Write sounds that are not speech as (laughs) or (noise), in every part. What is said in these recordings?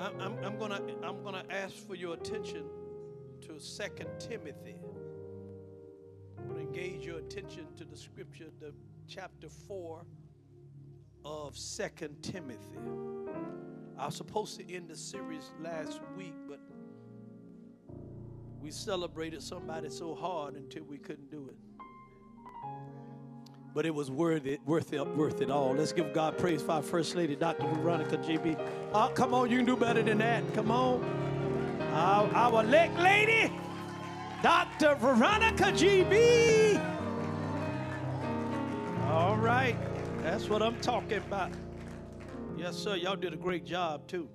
I'm, I'm, gonna I'm gonna ask for your attention to Second Timothy. I'm gonna engage your attention to the scripture, the chapter four of Second Timothy. I was supposed to end the series last week, but we celebrated somebody so hard until we couldn't do it. But it was worth it, worth it, worth it all. Let's give God praise for our First Lady, Dr. Veronica GB. Oh, ah, come on, you can do better than that. Come on. Our, our lady, Dr. Veronica GB. All right. That's what I'm talking about. Yes, sir. Y'all did a great job, too.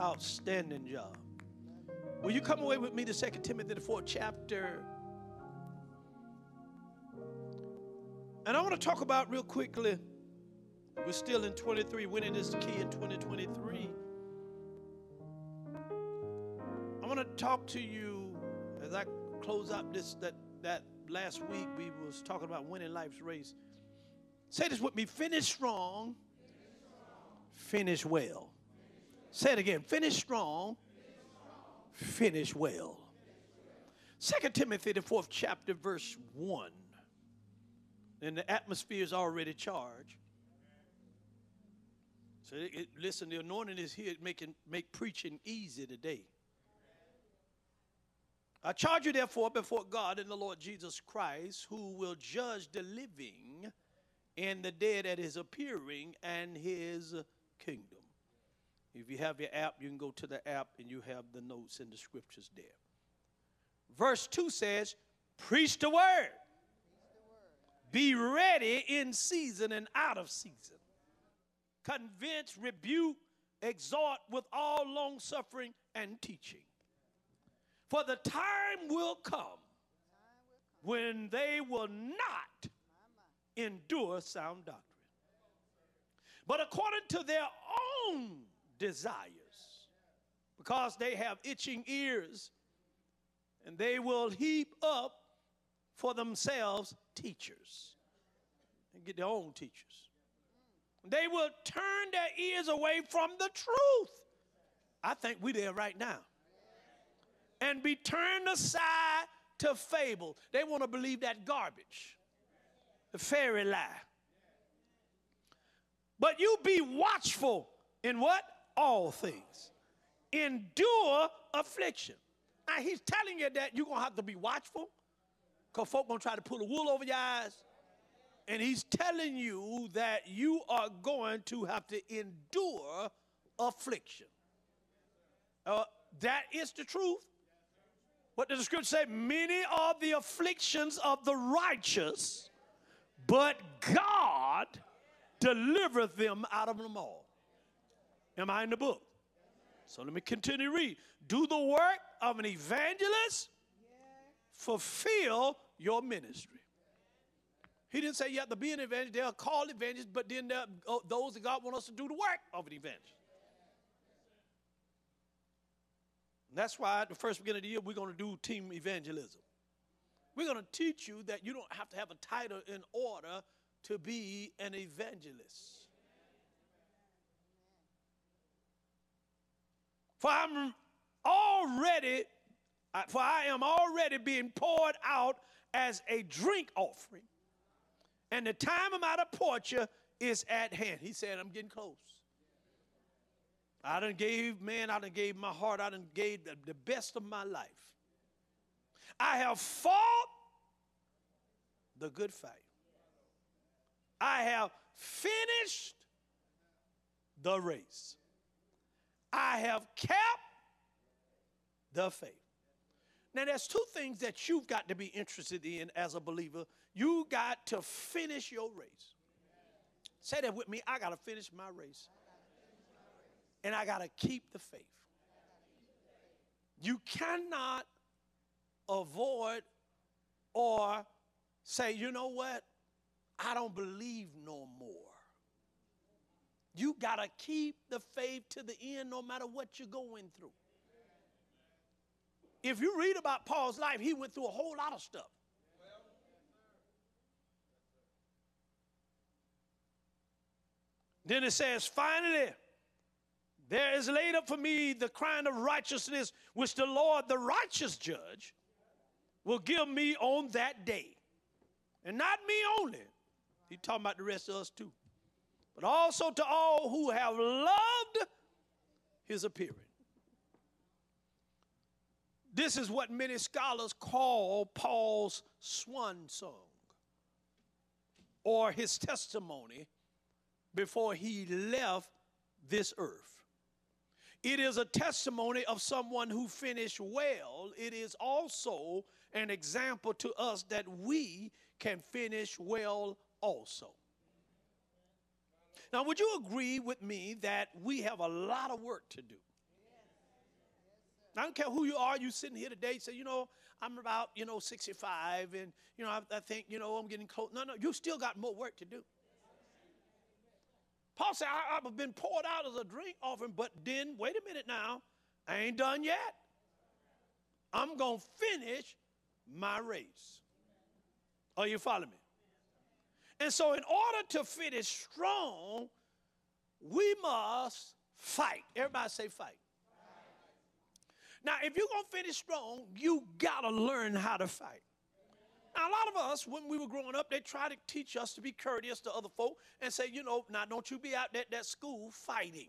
Outstanding job. Will you come away with me to 2 Timothy, the fourth chapter? And I want to talk about real quickly. We're still in 23. Winning is the key in 2023. I want to talk to you as I close up this that that last week we was talking about winning life's race. Say this with me: finish strong, finish well. Say it again: finish strong, finish well. Second Timothy, the fourth chapter, verse one and the atmosphere is already charged. So it, it, listen, the anointing is here making make preaching easy today. I charge you therefore before God and the Lord Jesus Christ, who will judge the living and the dead at his appearing and his kingdom. If you have your app, you can go to the app and you have the notes and the scriptures there. Verse 2 says, Preach the word. Be ready in season and out of season. Convince, rebuke, exhort with all long suffering and teaching. For the time will come when they will not endure sound doctrine, but according to their own desires, because they have itching ears, and they will heap up for themselves teachers and get their own teachers. They will turn their ears away from the truth. I think we're there right now. And be turned aside to fable. They want to believe that garbage, the fairy lie. But you be watchful in what? All things. Endure affliction. Now he's telling you that you're going to have to be watchful because folk gonna try to pull the wool over your eyes. And he's telling you that you are going to have to endure affliction. Uh, that is the truth. What does the scripture say? Many are the afflictions of the righteous, but God delivereth them out of them all. Am I in the book? So let me continue to read. Do the work of an evangelist, fulfill your ministry. He didn't say you have to be an evangelist. They're called evangelists, but then are uh, those that God wants us to do the work of an evangelist. That's why at the first beginning of the year, we're going to do team evangelism. We're going to teach you that you don't have to have a title in order to be an evangelist. For I'm already, for I am already being poured out as a drink offering. And the time of my departure is at hand. He said, I'm getting close. I done gave, man, I done gave my heart, I done gave the, the best of my life. I have fought the good fight. I have finished the race. I have kept the faith. Now, there's two things that you've got to be interested in as a believer. You got to finish your race. Say that with me. I got to finish my race. And I got to keep the faith. You cannot avoid or say, you know what? I don't believe no more. You got to keep the faith to the end no matter what you're going through. If you read about Paul's life, he went through a whole lot of stuff. Then it says, finally, There is laid up for me the crown of righteousness, which the Lord, the righteous judge, will give me on that day. And not me only. He's talking about the rest of us too. But also to all who have loved his appearing. This is what many scholars call Paul's swan song or his testimony before he left this earth. It is a testimony of someone who finished well. It is also an example to us that we can finish well also. Now, would you agree with me that we have a lot of work to do? I don't care who you are, you sitting here today, say, you know, I'm about, you know, 65 and, you know, I, I think, you know, I'm getting close. No, no, you still got more work to do. Paul said, I, have been poured out as a drink offering, but then, wait a minute now, I ain't done yet. I'm going to finish my race. Are you following me? And so, in order to finish strong, we must fight. Everybody say fight. Now, if you're going to finish strong, you got to learn how to fight. Now, a lot of us, when we were growing up, they try to teach us to be courteous to other folk and say, you know, now don't you be out at that school fighting.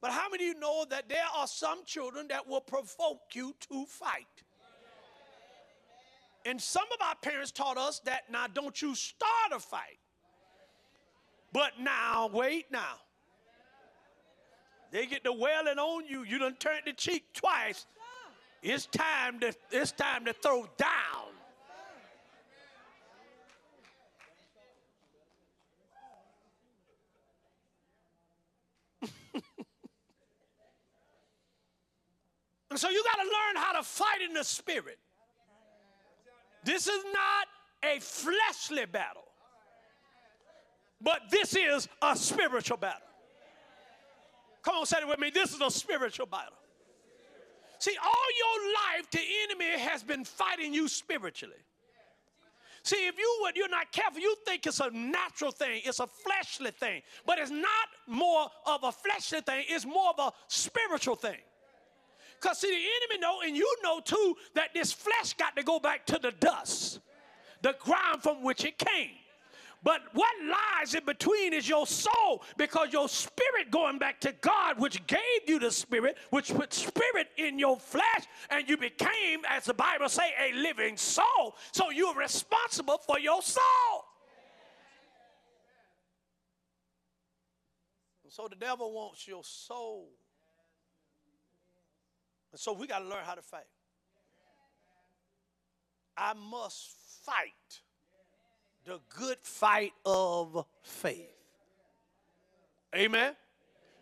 But how many of you know that there are some children that will provoke you to fight? And some of our parents taught us that now don't you start a fight. But now, wait now. They get the wailing on you. You done turned the cheek twice. It's time to it's time to throw down. (laughs) and so you got to learn how to fight in the spirit. This is not a fleshly battle, but this is a spiritual battle. Come on, say it with me. This is a spiritual battle. See, all your life, the enemy has been fighting you spiritually. See, if you would, you're not careful, you think it's a natural thing, it's a fleshly thing. But it's not more of a fleshly thing, it's more of a spiritual thing. Because see, the enemy know, and you know too, that this flesh got to go back to the dust, the ground from which it came. But what lies in between is your soul because your spirit going back to God, which gave you the spirit, which put spirit in your flesh, and you became, as the Bible say, a living soul. So you're responsible for your soul. And so the devil wants your soul. And so we got to learn how to fight. I must fight the good fight of faith. Amen.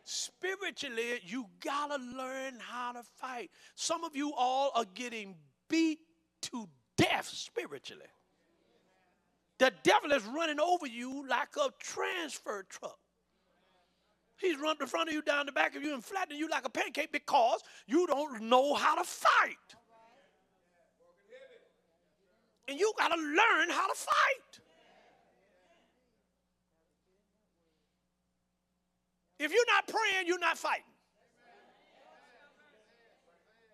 Spiritually, you gotta learn how to fight. Some of you all are getting beat to death spiritually. The devil is running over you like a transfer truck. He's running in front of you, down the back of you, and flattening you like a pancake because you don't know how to fight. And you got to learn how to fight. If you're not praying, you're not fighting.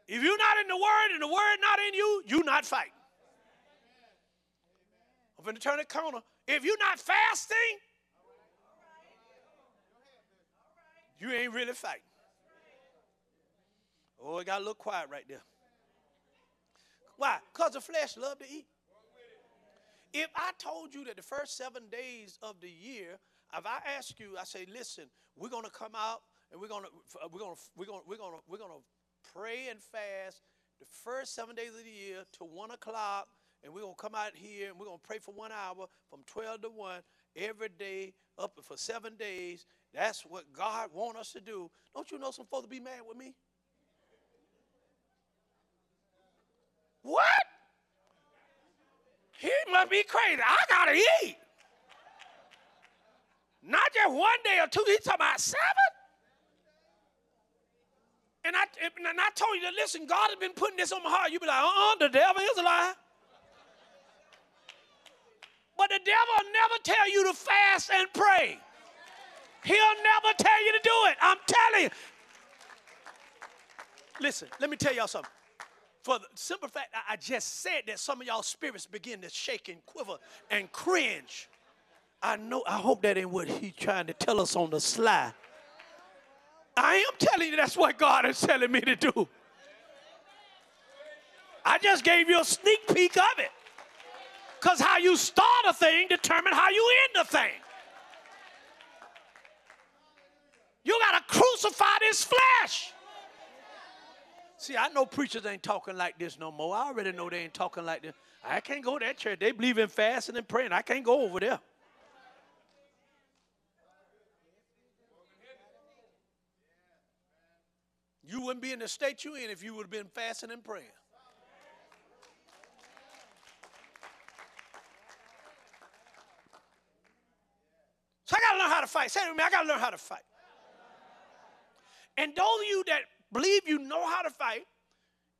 If you're not in the Word and the Word not in you, you're not fighting. I'm going to turn the corner. If you're not fasting, you ain't really fighting. Oh, it got a little quiet right there. Why? Because the flesh love to eat. If I told you that the first seven days of the year if I ask you, I say, listen, we're going to come out and we're going to we're going to we're going to we're going to we're going to pray and fast the first seven days of the year to one o'clock, and we're to come out here and we're to pray for one hour from 12 to 1 every day up for seven days. That's what God wants us to do. Don't you know some folks be mad with me? What? He must be crazy. I gotta eat. Not just one day or two, he's talking about seven. And I, and I told you that, listen, God has been putting this on my heart. You be like, uh-uh, the devil is a lie. But the devil will never tell you to fast and pray. He'll never tell you to do it. I'm telling you. Listen, let me tell y'all something. For the simple fact I just said that some of y'all spirits begin to shake and quiver and cringe. I know, I hope that ain't what he's trying to tell us on the sly. I am telling you that's what God is telling me to do. I just gave you a sneak peek of it. Because how you start a thing determine how you end a thing. You got to crucify this flesh. See, I know preachers ain't talking like this no more. I already know they ain't talking like this. I can't go to that church. They believe in fasting and praying. I can't go over there. You wouldn't be in the state you're in if you would have been fasting and praying. So I got to learn how to fight. Say to me, I got to learn how to fight. And those of you that believe you know how to fight,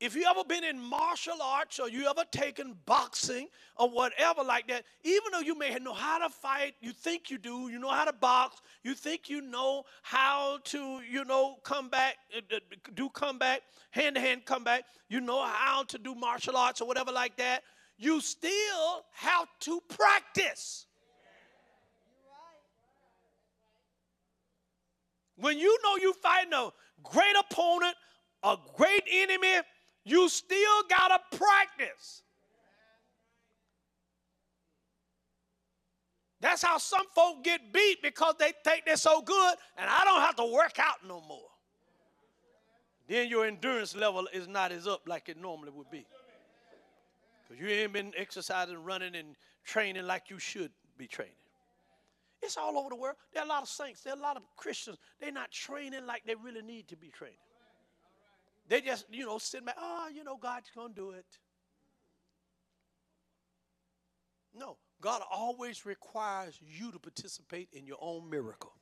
if you ever been in martial arts or you ever taken boxing or whatever like that, even though you may know how to fight, you think you do, you know how to box, you think you know how to, you know, come back, uh, do comeback, hand to hand comeback, you know how to do martial arts or whatever like that, you still have to practice. When you know you're fighting a great opponent, a great enemy, you still got to practice. That's how some folk get beat because they think they're so good and I don't have to work out no more. Then your endurance level is not as up like it normally would be. Because you ain't been exercising, running, and training like you should be training. It's all over the world. There are a lot of saints, there are a lot of Christians. They're not training like they really need to be training. They just, you know, sit back, oh, you know, God's going to do it. No, God always requires you to participate in your own miracle.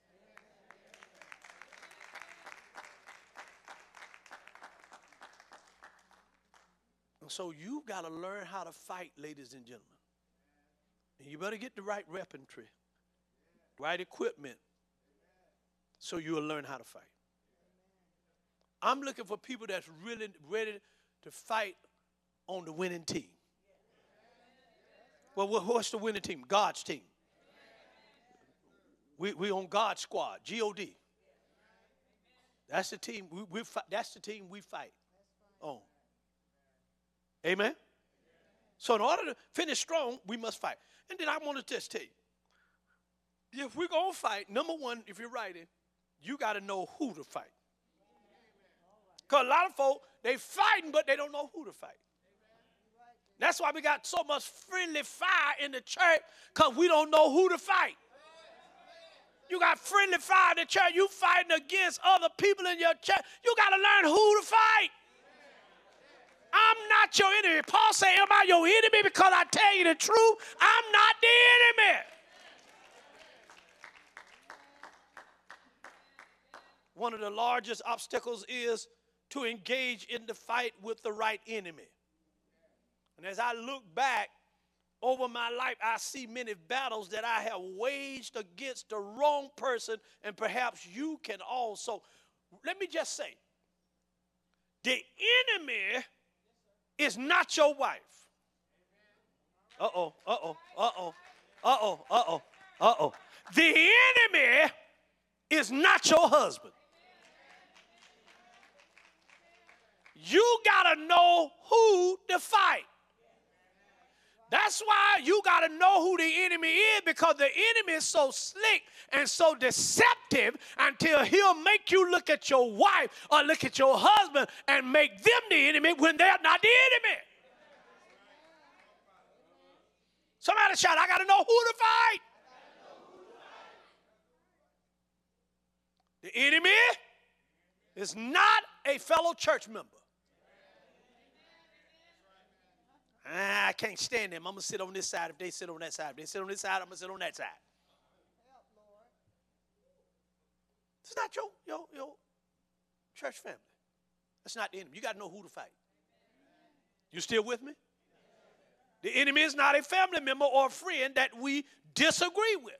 And so you've got to learn how to fight, ladies and gentlemen. And you better get the right weaponry right equipment, so you'll learn how to fight. I'm looking for people that's really ready to fight on the winning team. Well, what's the winning team? God's team. We we on God's squad, G-O-D. That's the team. We, we that's the team we fight on. Amen. So in order to finish strong, we must fight. And then I want to just tell you, if we're to fight, number one, if you're writing, you got to know who to fight. Because a lot of folk, they fighting, but they don't know who to fight. That's why we got so much friendly fire in the church, because we don't know who to fight. You got friendly fire in the church. You fighting against other people in your church. You got to learn who to fight. I'm not your enemy. Paul said, Am I your enemy because I tell you the truth? I'm not the enemy. one of the largest obstacles is to engage in the fight with the right enemy. And as I look back over my life, I see many battles that I have waged against the wrong person, and perhaps you can also. Let me just say the enemy is not your wife. Uh oh, uh oh, uh oh, uh oh, uh oh, uh oh. The enemy is not your husband. You got to know who to fight. That's why you got to know who the enemy is because the enemy is so slick and so deceptive until he'll make you look at your wife or look at your husband and make them the enemy when they're not the enemy. Somebody shout, I got to know who to fight. The enemy is not a fellow church member. Ah, I can't stand them. I'm going to sit on this side if they sit on that side. If they sit on this side, I'm going to sit on that side. It's not your, your, your church family. That's not the enemy. You got to know who to fight. You still with me? The enemy is not a family member or a friend that we disagree with.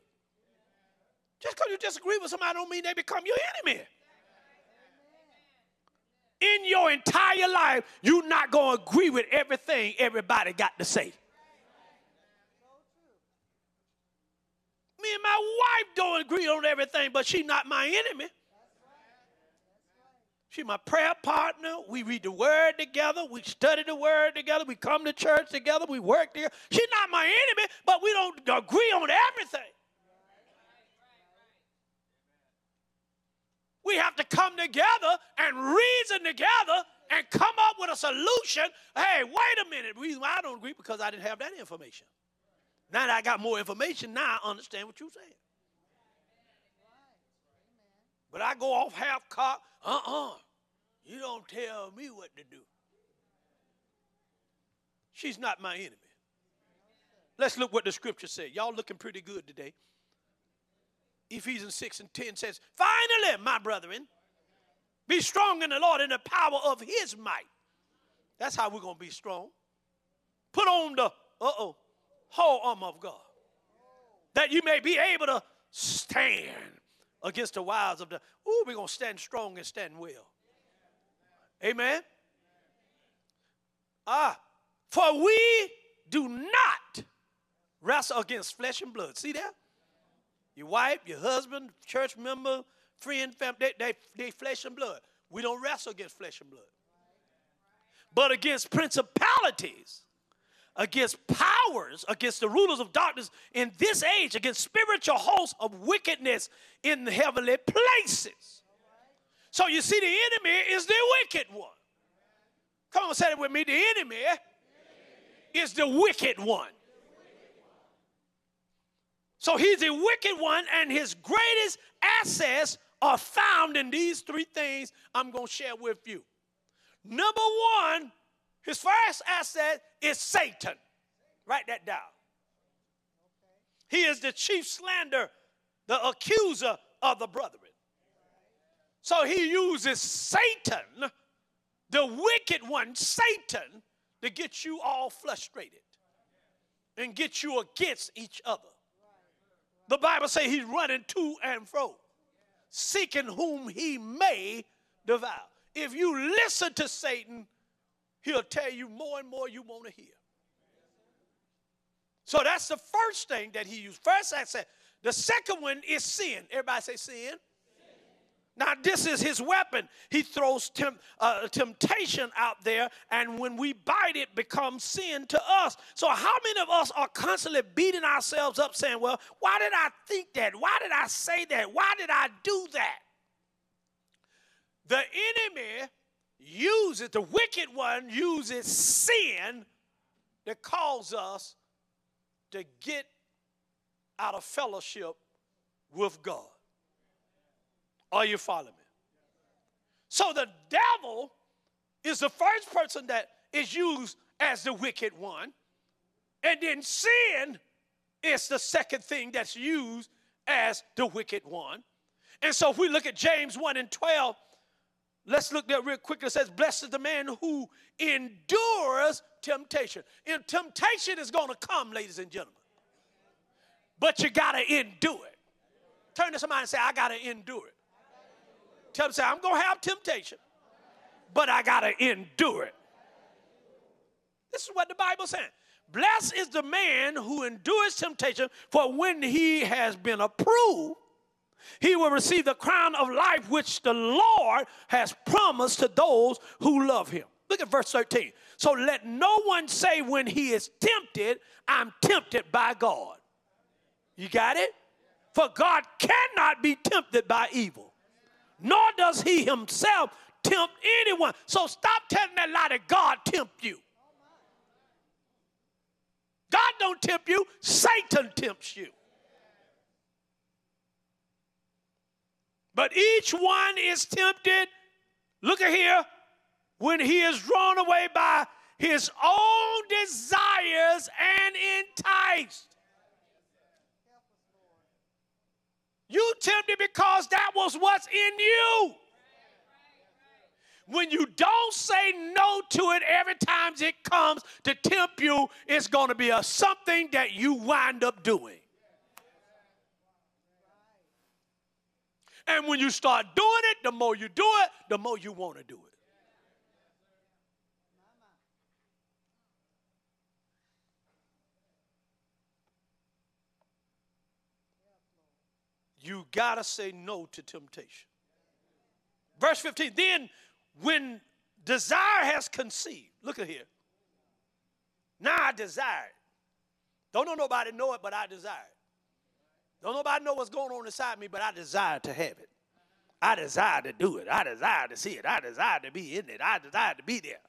Just because you disagree with somebody don't mean they become your enemy. In your entire life, you're not going to agree with everything everybody got to say. Me and my wife don't agree on everything, but she's not my enemy. She's my prayer partner. We read the word together. We study the word together. We come to church together. We work together. She's not my enemy, but we don't agree on everything. We have to come together and reason together and come up with a solution. Hey, wait a minute. Reason why I don't agree because I didn't have that information. Now that I got more information, now I understand what you're saying. But I go off half cocked. Uh-uh. You don't tell me what to do. She's not my enemy. Let's look what the scripture said. Y'all looking pretty good today. Ephesians 6 and 10 says, Finally, my brethren, be strong in the Lord in the power of his might. That's how we're going to be strong. Put on the, uh-oh, whole armor of God. That you may be able to stand against the wiles of the, ooh, we're going to stand strong and stand well. Amen. Ah, for we do not wrestle against flesh and blood. See that? Your wife, your husband, church member, friend, family, they, they, they flesh and blood. We don't wrestle against flesh and blood. But against principalities, against powers, against the rulers of darkness in this age, against spiritual hosts of wickedness in the heavenly places. So you see, the enemy is the wicked one. Come on, say it with me. The enemy is the wicked one. So he's a wicked one, and his greatest assets are found in these three things I'm going to share with you. Number one, his first asset is Satan. Write that down. He is the chief slander, the accuser of the brethren. So he uses Satan, the wicked one, Satan, to get you all frustrated and get you against each other. The Bible says he's running to and fro, seeking whom he may devour. If you listen to Satan, he'll tell you more and more you want to hear. So that's the first thing that he used. First, I said, the second one is sin. Everybody say sin. Now, this is his weapon. He throws uh, temptation out there, and when we bite it, becomes sin to us. So, how many of us are constantly beating ourselves up saying, Well, why did I think that? Why did I say that? Why did I do that? The enemy uses, the wicked one uses sin to cause us to get out of fellowship with God. Are you following me? So the devil is the first person that is used as the wicked one. And then sin is the second thing that's used as the wicked one. And so if we look at James 1 and 12, let's look there real quick. It says, Blessed is the man who endures temptation. And temptation is going to come, ladies and gentlemen. But you got to endure it. Turn to somebody and say, I got to endure it. Tell them, say, I'm going to have temptation, but I got to endure it. This is what the Bible says. Blessed is the man who endures temptation, for when he has been approved, he will receive the crown of life which the Lord has promised to those who love him. Look at verse 13. So let no one say when he is tempted, I'm tempted by God. You got it? For God cannot be tempted by evil nor does he himself tempt anyone. So stop telling that lie that God tempt you. God don't tempt you, Satan tempts you. But each one is tempted, look at here, when he is drawn away by his own desires and enticed. You tempted because that was what's in you. When you don't say no to it every time it comes to tempt you, it's going to be a something that you wind up doing. And when you start doing it, the more you do it, the more you want to do it. You got to say no to temptation. Verse 15, then when desire has conceived, look at here. Now I desire it. Don't know nobody know it, but I desire it. Don't nobody know what's going on inside me, but I desire to have it. I desire to do it. I desire to see it. I desire to be in it. I desire to be there.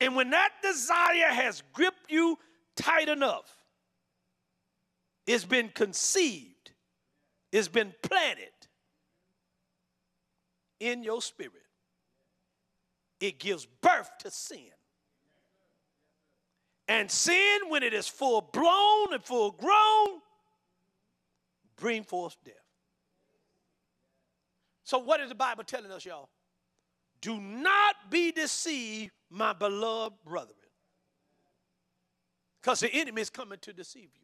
And when that desire has gripped you tight enough, it's been conceived, it's been planted in your spirit. It gives birth to sin. And sin, when it is full blown and full grown, bring forth death. So, what is the Bible telling us, y'all? Do not be deceived, my beloved brethren. Because the enemy is coming to deceive you.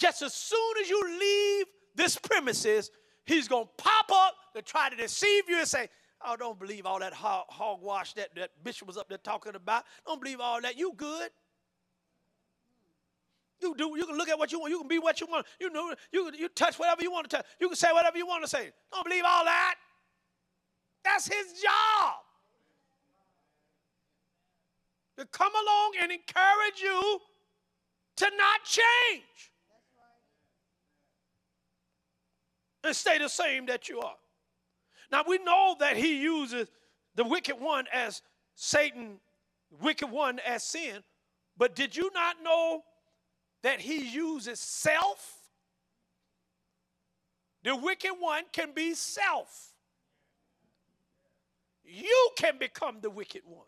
Just as soon as you leave this premises, he's going to pop up to try to deceive you and say, Oh, don't believe all that hogwash that, that bishop was up there talking about. Don't believe all that. You good. You do. You can look at what you want. You can be what you want. You know. You you touch whatever you want to touch. You can say whatever you want to say. Don't believe all that. That's his job. To come along and encourage you to not change. And stay the same that you are. Now we know that he uses the wicked one as Satan, wicked one as sin, but did you not know that he uses self? The wicked one can be self. You can become the wicked one.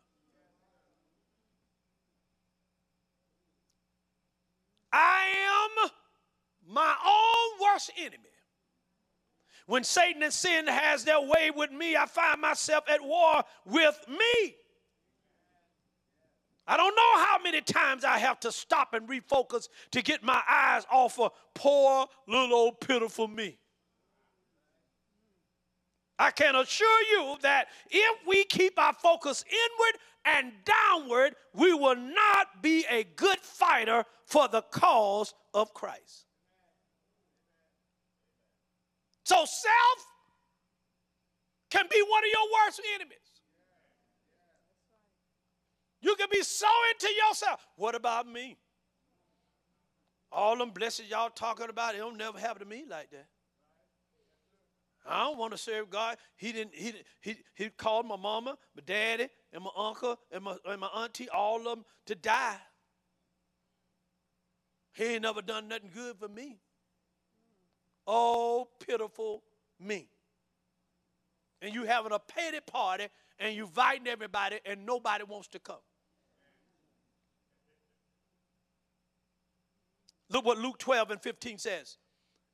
I am my own worst enemy. When Satan and sin has their way with me, I find myself at war with me. I don't know how many times I have to stop and refocus to get my eyes off of poor little old pitiful me. I can assure you that if we keep our focus inward and downward, we will not be a good fighter for the cause of Christ. So self can be one of your worst enemies. You can be so into yourself. What about me? All them blessings y'all talking about, it don't never happen to me like that. I don't want to serve God. He didn't. He he he called my mama, my daddy, and my uncle, and my and my auntie, all of them to die. He ain't never done nothing good for me. Oh, pitiful me. And you having a petty party and you inviting everybody and nobody wants to come. Look what Luke 12 and 15 says.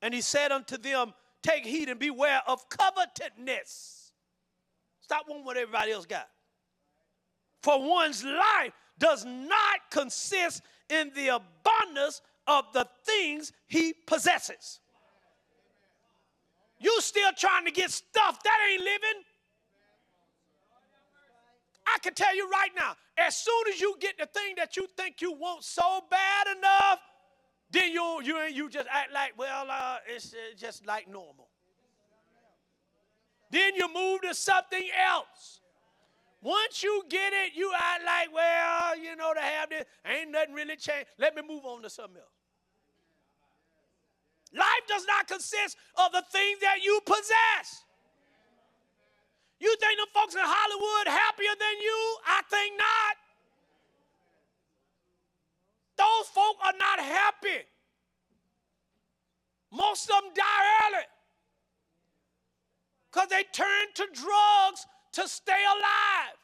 And he said unto them, Take heed and beware of covetousness. Stop wanting what everybody else got. For one's life does not consist in the abundance of the things he possesses. You still trying to get stuff that ain't living. I can tell you right now, as soon as you get the thing that you think you want so bad enough, then you you you just act like well uh, it's uh, just like normal. Then you move to something else. Once you get it, you act like well you know to have this ain't nothing really changed. Let me move on to something else. Life does not consist of the things that you possess. You think the folks in Hollywood happier than you? I think not. Those folk are not happy. Most of them die early because they turn to drugs to stay alive.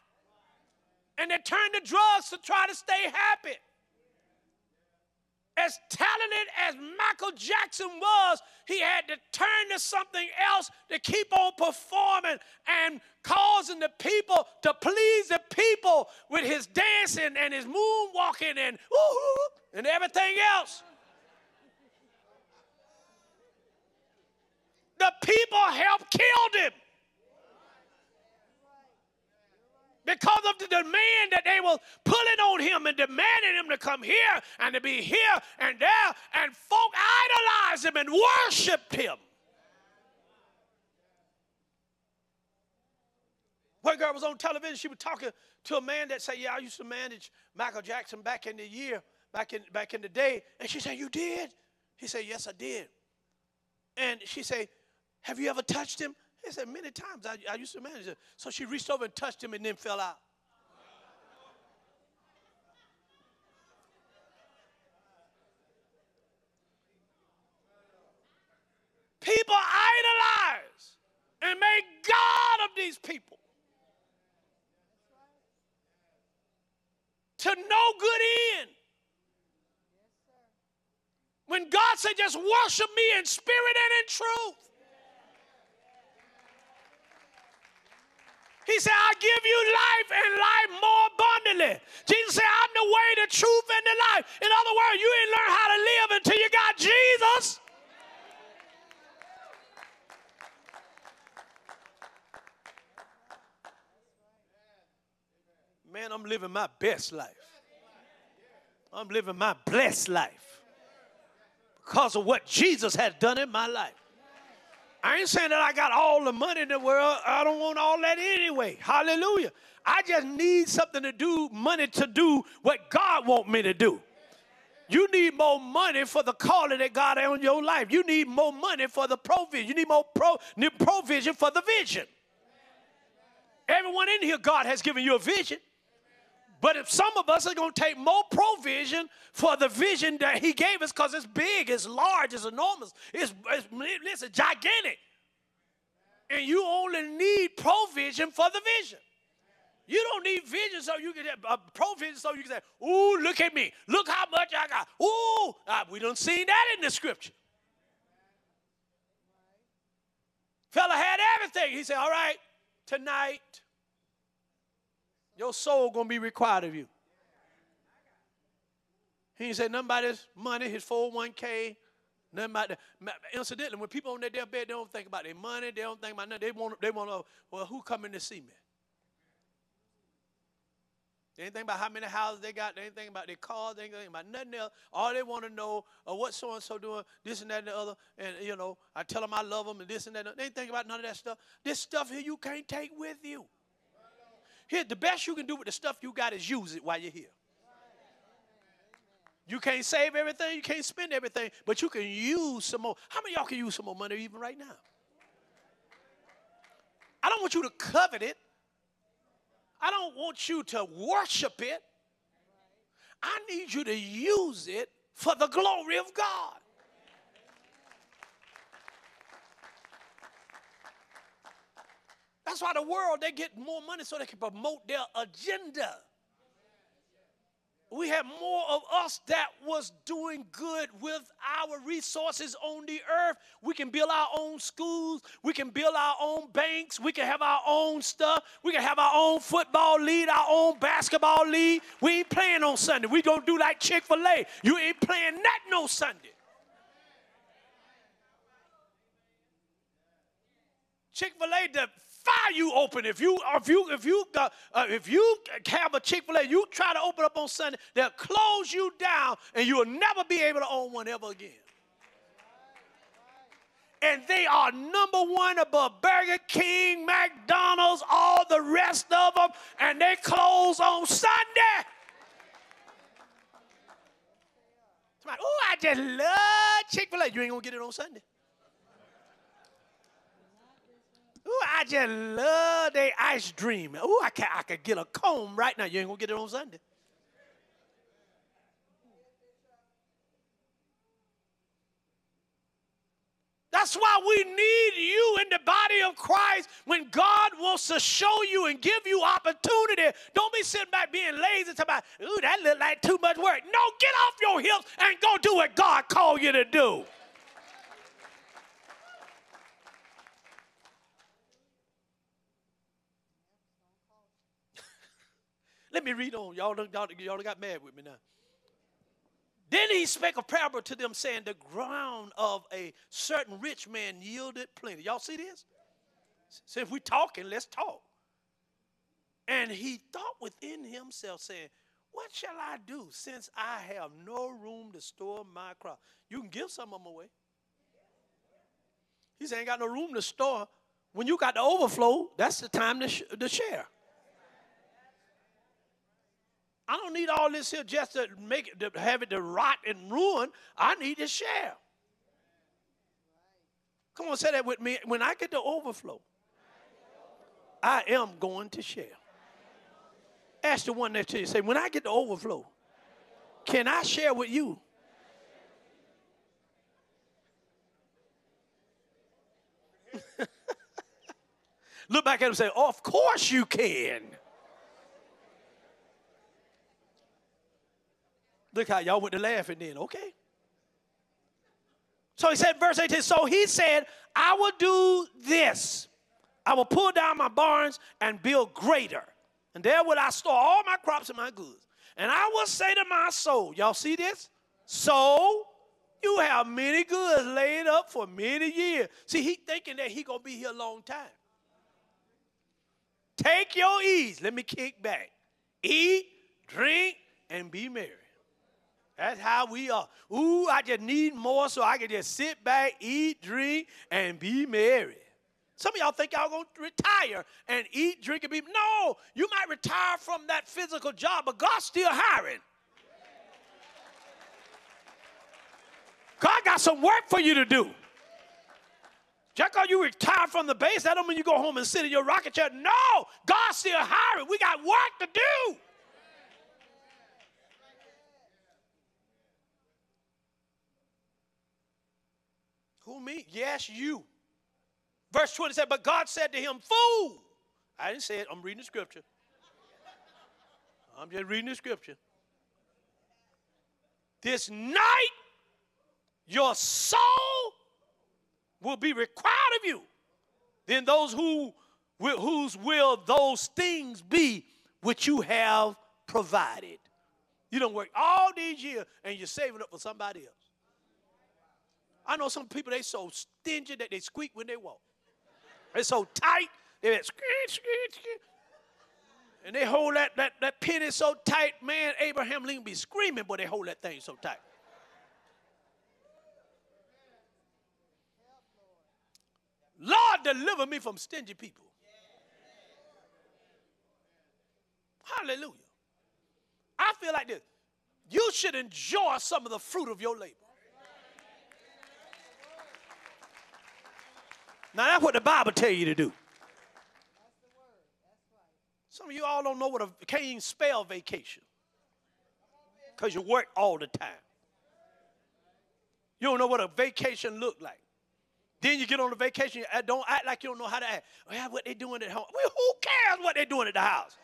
And they turn to drugs to try to stay happy as talented as Michael Jackson was, he had to turn to something else to keep on performing and causing the people to please the people with his dancing and his moonwalking and and everything else. the people helped killed him. Because of the demand that they were pulling on him and demanding him to come here and to be here and there, and folk idolized him and worshiped him. One girl was on television. She was talking to a man that said, "Yeah, I used to manage Michael Jackson back in the year, back in back in the day." And she said, "You did?" He said, "Yes, I did." And she said, "Have you ever touched him?" He said, "Many times. I, I used to manage it. So she reached over and touched him, and then fell out. People idolize and make God of these people. to no good end. When God said, just worship me in spirit and in truth. He said, I give you life and life more abundantly. Jesus said, I'm the way, the truth, and the life. In other words, you didn't learn how to live until you got Jesus. Man, I'm living my best life. I'm living my blessed life because of what Jesus has done in my life. I ain't saying that I got all the money in the world. I don't want all that anyway. Hallelujah. I just need something to do, money to do what God want me to do. You need more money for the calling that God has on your life. You need more money for the provision. You need more pro, provision for the vision. Everyone in here, God has given you a vision. But if some of us are going to take more provision for the vision that He gave us because it's big, it's large, it's enormous, it's, it's, gigantic. And you only need provision for the vision. You don't need vision so you can have uh, provision so you can say, "Ooh, look at me! Look how much I got!" Ooh, uh, we don't see that in the scripture. Fella had everything. He said, "All right, tonight your soul gonna be required of you. He said nothing about his money, his 401k, nothing about that. Incidentally, when people on their deathbed, they don't think about their money, they don't think about nothing. They want, they want to know, well, who coming to see me? They ain't think about how many houses they got. They ain't think about their cars. They ain't think about nothing else. All they want to know uh, what so and so doing, this and that and the other. And you know, I tell them I love them and this and that. They ain't think about none of that stuff. This stuff here you can't take with you. Here, the best you can do with the stuff you got is use it while you're here. You can't save everything, you can't spend everything, but you can use some more. How many y'all can use some more money even right now? I don't want you to covet it. I don't want you to worship it. I need you to use it for the glory of God. That's why the world, they get more money so they can promote their agenda. We have more of us that was doing good with our resources on the earth. We can build our own schools. We can build our own banks. We can have our own stuff. We can have our own football league, our own basketball league. We ain't playing on Sunday. We gonna do like Chick-fil-A. You ain't playing nothing on Sunday. Chick-fil-A, the fire you open. If you if you if you uh, uh, if you have a Chick Fil A, you try to open up on Sunday, they'll close you down, and you will never be able to own one ever again. And they are number one above Burger King, McDonald's, all the rest of them, and they close on Sunday. oh, I just love Chick Fil A. You ain't gonna get it on Sunday. Ooh, I just love their ice dream. Ooh, I can I could get a comb right now. You ain't gonna get it on Sunday. That's why we need you in the body of Christ when God wants to show you and give you opportunity. Don't be sitting back being lazy talking about, ooh, that look like too much work. No, get off your hips and go do what God called you to do. Let me read on. Y'all, y'all, y'all got mad with me now. Then he spake a parable to them, saying, The ground of a certain rich man yielded plenty. Y'all see this? So if we talking, let's talk. And he thought within himself, saying, What shall I do since I have no room to store my crop? You can give some of them away. He said, Ain't got no room to store. When you got the overflow, that's the time to, sh- to share. I don't need all this here just to make it to have it to rot and ruin. I need to share. Come on, say that with me. When I get the overflow, I am going to share. Ask the one next to you. Say, when I get the overflow, can I share with you? (laughs) Look back at him and say, Of course you can. Look how y'all went to laughing then. Okay. So he said, verse 18, so he said, I will do this. I will pull down my barns and build greater. And there will I store all my crops and my goods. And I will say to my soul, y'all see this? So you have many goods laid up for many years. See, he thinking that he gonna be here a long time. Take your ease. Let me kick back. Eat, drink, and be merry. That's how we are. Ooh, I just need more so I can just sit back, eat, drink, and be merry. Some of y'all think y'all gonna retire and eat, drink, and be. No, you might retire from that physical job, but God's still hiring. God got some work for you to do. Because you retire from the base, that don't mean you go home and sit in your rocket chair. No, God's still hiring. We got work to do. Who me? Yes, you. Verse 20 said, But God said to him, Fool. I didn't say it, I'm reading the scripture. I'm just reading the scripture. This night, your soul will be required of you. Then those who whose will those things be which you have provided. You don't work all these years and you're saving up for somebody else. I know some people they so stingy that they squeak when they walk. They're so tight, they squeak, squeak, squeak. And they hold that, that, that penny so tight, man, Abraham Lincoln be screaming, but they hold that thing so tight. Lord, deliver me from stingy people. Hallelujah. I feel like this. You should enjoy some of the fruit of your labor. Now that's what the Bible tell you to do. Some of you all don't know what a can't even spell vacation. Because you work all the time. You don't know what a vacation look like. Then you get on a vacation, you don't act like you don't know how to act. Well, what they doing at home? Well, who cares what they doing at the house?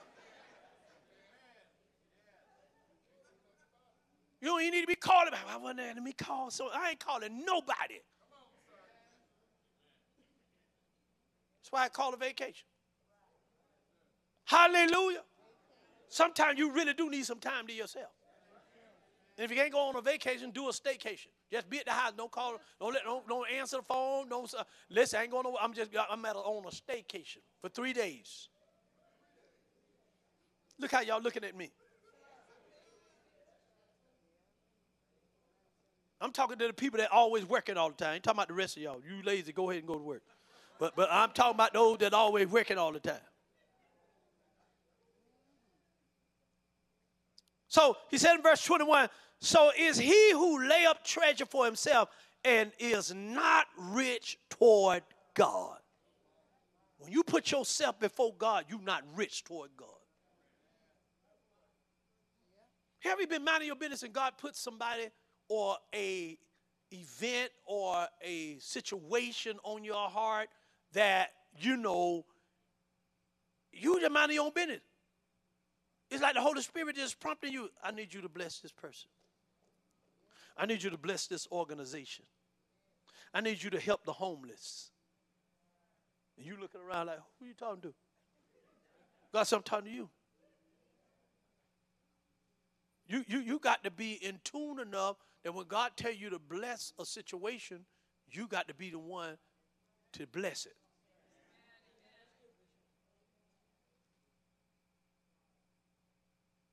You don't even need to be calling. I wasn't. Let me call. So I ain't calling nobody. That's why I call it vacation. Hallelujah. Sometimes you really do need some time to yourself. And if you can't go on a vacation, do a staycation. Just be at the house. Don't call. Don't let. Don't, don't answer the phone. Don't uh, listen. I ain't going. To, I'm just. I'm at a, on a staycation for three days. Look how y'all looking at me. I'm talking to the people that always working all the time. I ain't talking about the rest of y'all. You lazy, go ahead and go to work. But, but I'm talking about those that always working all the time. So he said in verse 21 So is he who lay up treasure for himself and is not rich toward God. When you put yourself before God, you're not rich toward God. Have you been minding your business and God put somebody or a event or a situation on your heart that you know you just mind your own business. It's like the Holy Spirit is prompting you. I need you to bless this person. I need you to bless this organization. I need you to help the homeless. And you looking around like, who are you talking to? God said, I'm talking to you. You, you, you got to be in tune enough that when God tell you to bless a situation, you got to be the one to bless it.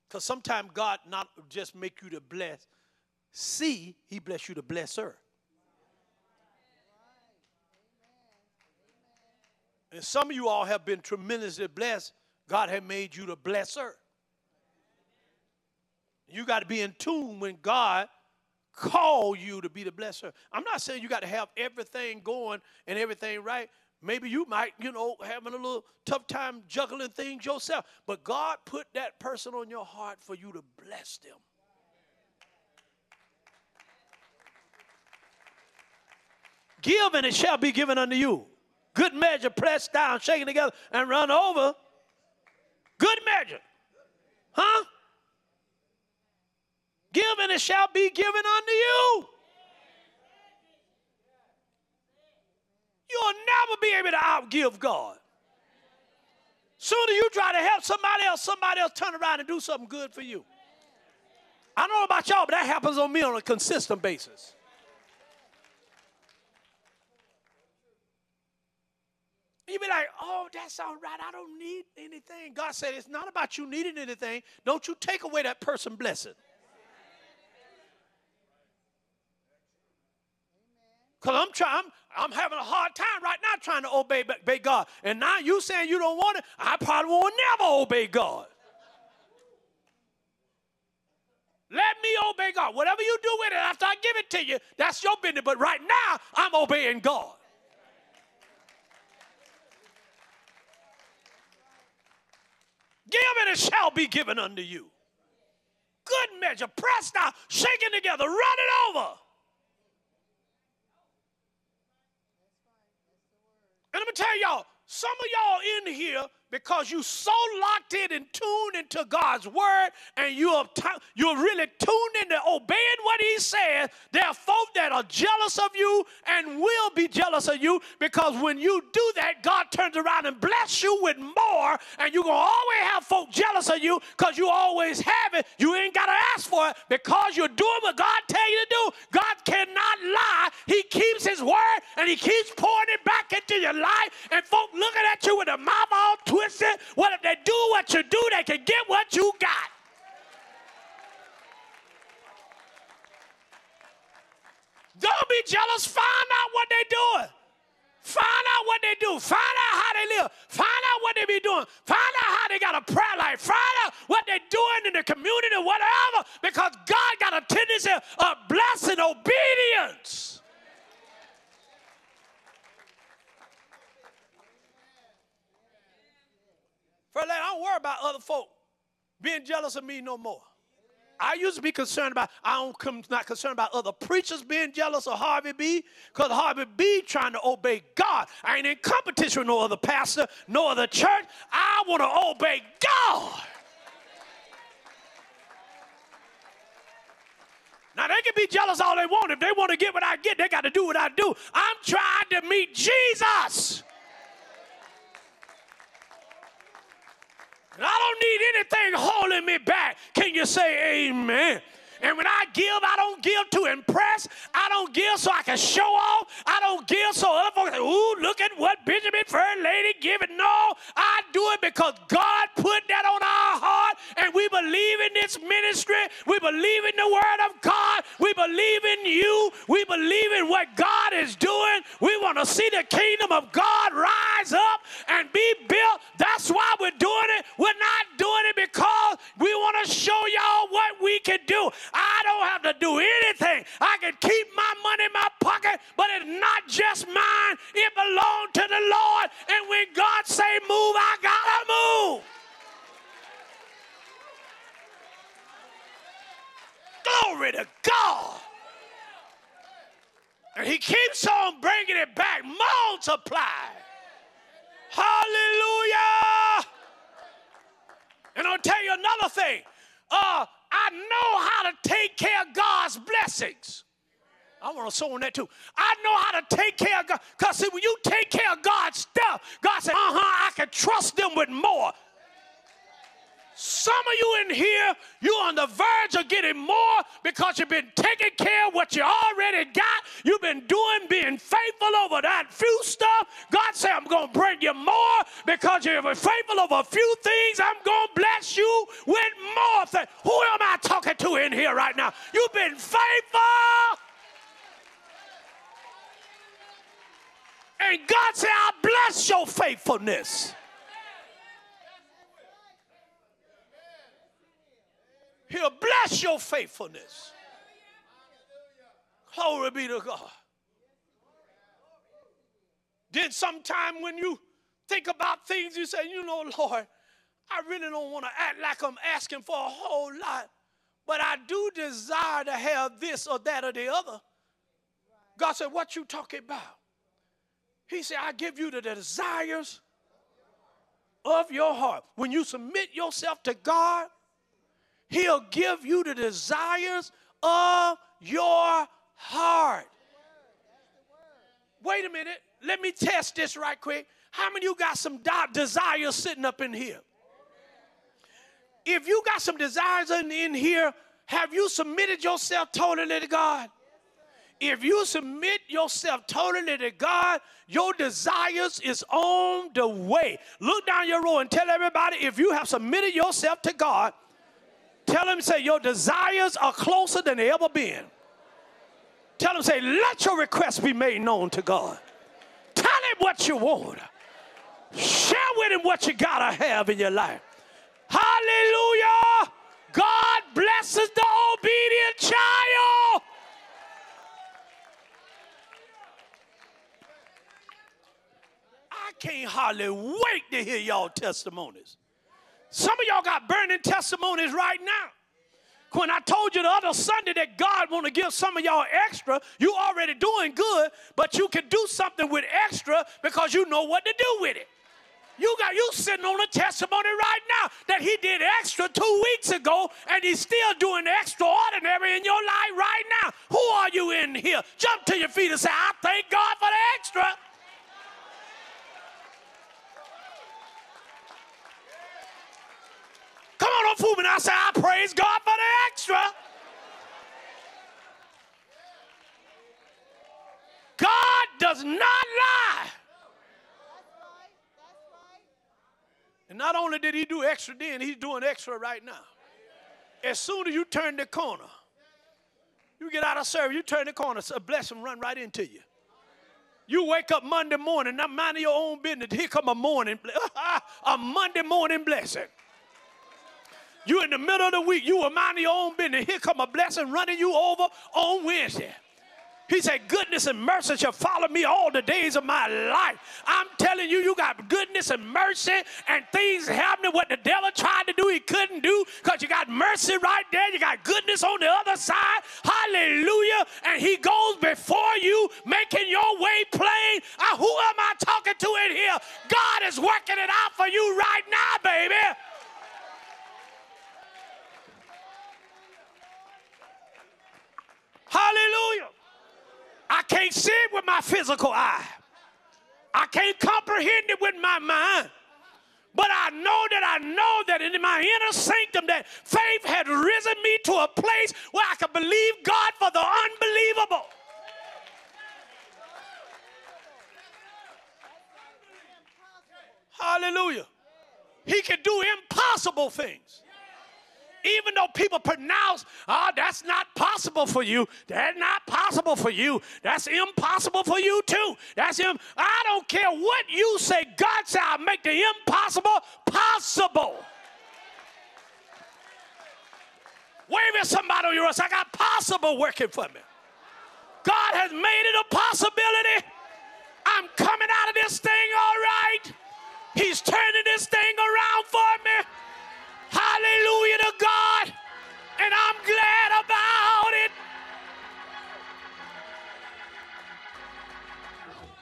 Because sometimes God not just make you to bless, see, he bless you to bless her. And some of you all have been tremendously blessed. God had made you to bless her. You got to be in tune when God call you to be the blesser. I'm not saying you got to have everything going and everything right. Maybe you might, you know, having a little tough time juggling things yourself. But God put that person on your heart for you to bless them. Give and it shall be given unto you. Good measure, pressed down, shaken together, and run over. Good measure. Huh? Give and it shall be given unto you. You'll never be able to outgive God. Sooner you try to help somebody else, somebody else turn around and do something good for you. I don't know about y'all, but that happens on me on a consistent basis. You be like, oh, that's all right. I don't need anything. God said, it's not about you needing anything. Don't you take away that person blessing. Because I'm trying, I'm, I'm having a hard time right now trying to obey, obey God. And now you saying you don't want it, I probably will never obey God. Let me obey God. Whatever you do with it after I give it to you, that's your business. But right now, I'm obeying God. Give and it shall be given unto you. Good measure, pressed down, shaken together, run it over. And let me tell y'all, some of y'all in here because you so locked in and tuned into God's word and you're, you're really tuned into obeying what he says, there are folk that are jealous of you and will be jealous of you because when you do that, God turns around and bless you with more and you're going to always have folk jealous of you because you always have it. You ain't got to ask for it because you're doing what God tell you to do. God cannot lie. He keeps his word and he keeps pouring it back into your life and folk looking at you with a mouth all twisted twisted. What if they do what you do, they can get what you got. Don't be jealous. Find out what they're doing. Find out what they do. Find out how they live. Find out what they be doing. Find out how they got a prayer life. Find out what they're doing in the community, whatever, because God got a tendency of blessing obedience. Brother, I don't worry about other folk being jealous of me no more. I used to be concerned about, I don't come not concerned about other preachers being jealous of Harvey B. Because Harvey B trying to obey God. I ain't in competition with no other pastor, no other church. I want to obey God. Now they can be jealous all they want. If they want to get what I get, they got to do what I do. I'm trying to meet Jesus. I don't need anything holding me back. Can you say amen? And when I give, I don't give to impress. I don't give so I can show off. I don't give so other folks ooh, look at what Benjamin First Lady giving. No, I do it because God put that on our heart and we believe in this ministry. We believe in the word of God. We believe in you. We believe in what God is doing. We want to see the kingdom of God rise up and be built. That's why we're doing it. We're not doing it because we want to show y'all what we can do. I don't have to do anything. I can keep my money in my pocket, but it's not just mine. It belongs to the Lord. And when God say move, I gotta move. Glory to God. And he keeps on bringing it back, multiply. Hallelujah. And I'll tell you another thing. Uh, I know how to take care of God's blessings. I want to sow on that too. I know how to take care of God. Because when you take care of God's stuff, God said, uh-huh, I can trust them with more. So Some of you in here, you're on the verge of getting more because you've been taking care of what you already got. You've been doing, being faithful over that few stuff. God said, I'm going to bring you more because you've been faithful over a few things. I'm going to bless you with more things. Who am I talking to in here right now? You've been faithful. And God said, I bless your faithfulness. He'll bless your faithfulness. Glory be to God. Then sometime when you think about things, you say, you know, Lord, I really don't want to act like I'm asking for a whole lot, but I do desire to have this or that or the other. God said, What you talking about? He said, I give you the desires of your heart. When you submit yourself to God, He'll give you the desires of your heart. Wait a minute. Let me test this right quick. How many of you got some desires sitting up in here? If you got some desires in, in here, have you submitted yourself totally to God? If you submit yourself totally to God, your desires is on the way. Look down your row and tell everybody if you have submitted yourself to God, Tell him, say, your desires are closer than they ever been. Tell him, say, let your requests be made known to God. Tell him what you want. Share with him what you gotta have in your life. Hallelujah! God blesses the obedient child. I can't hardly wait to hear y'all testimonies. Some of y'all got burning testimonies right now. When I told you the other Sunday that God want to give some of y'all extra, you already doing good, but you can do something with extra because you know what to do with it. You got you sitting on a testimony right now that he did extra two weeks ago, and he's still doing extraordinary in your life right now. Who are you in here? Jump to your feet and say, I thank God for the extra. Come on, don't fool me. I say, I praise God for the extra. God does not lie. And not only did he do extra then, he's doing extra right now. As soon as you turn the corner, you get out of service, you turn the corner, a blessing run right into you. You wake up Monday morning, not minding your own business. Here come a morning, (laughs) a Monday morning blessing. You in the middle of the week, you were minding your own business. Here come a blessing running you over on Wednesday. He said, Goodness and mercy shall follow me all the days of my life. I'm telling you, you got goodness and mercy and things happening. What the devil tried to do, he couldn't do because you got mercy right there. You got goodness on the other side. Hallelujah. And he goes before you, making your way plain. Uh, who am I talking to in here? God is working it out for you right now, baby. Hallelujah. I can't see it with my physical eye. I can't comprehend it with my mind. But I know that I know that in my inner sanctum that faith had risen me to a place where I can believe God for the unbelievable. Hallelujah. He can do impossible things even though people pronounce, oh, that's not possible for you. That's not possible for you. That's impossible for you too. That's him. I don't care what you say. God said, I'll make the impossible possible. Wave at somebody on your I got possible working for me. God has made it a possibility. I'm coming out of this thing all right. He's turning this thing around for me. Hallelujah to God. And I'm glad about it.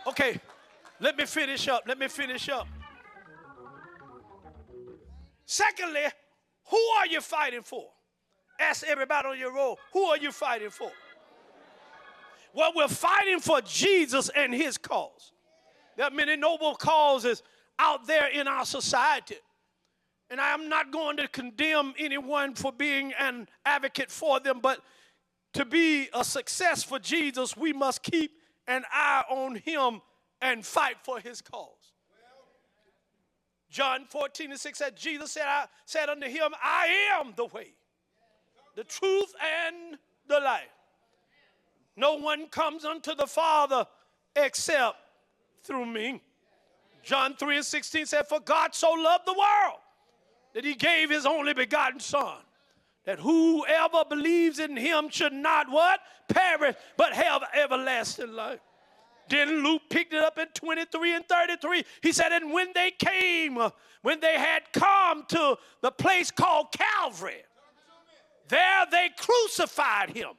Okay, let me finish up. Let me finish up. Secondly, who are you fighting for? Ask everybody on your roll, who are you fighting for? Well, we're fighting for Jesus and his cause. There are many noble causes out there in our society. And I am not going to condemn anyone for being an advocate for them, but to be a success for Jesus, we must keep an eye on him and fight for his cause. John 14 and 6 said, Jesus said, I said unto him, I am the way, the truth, and the life. No one comes unto the Father except through me. John 3 and 16 said, For God so loved the world that he gave his only begotten Son, that whoever believes in him should not what? Perish, but have everlasting life. Then Luke picked it up in 23 and 33. He said, And when they came, when they had come to the place called Calvary, there they crucified him.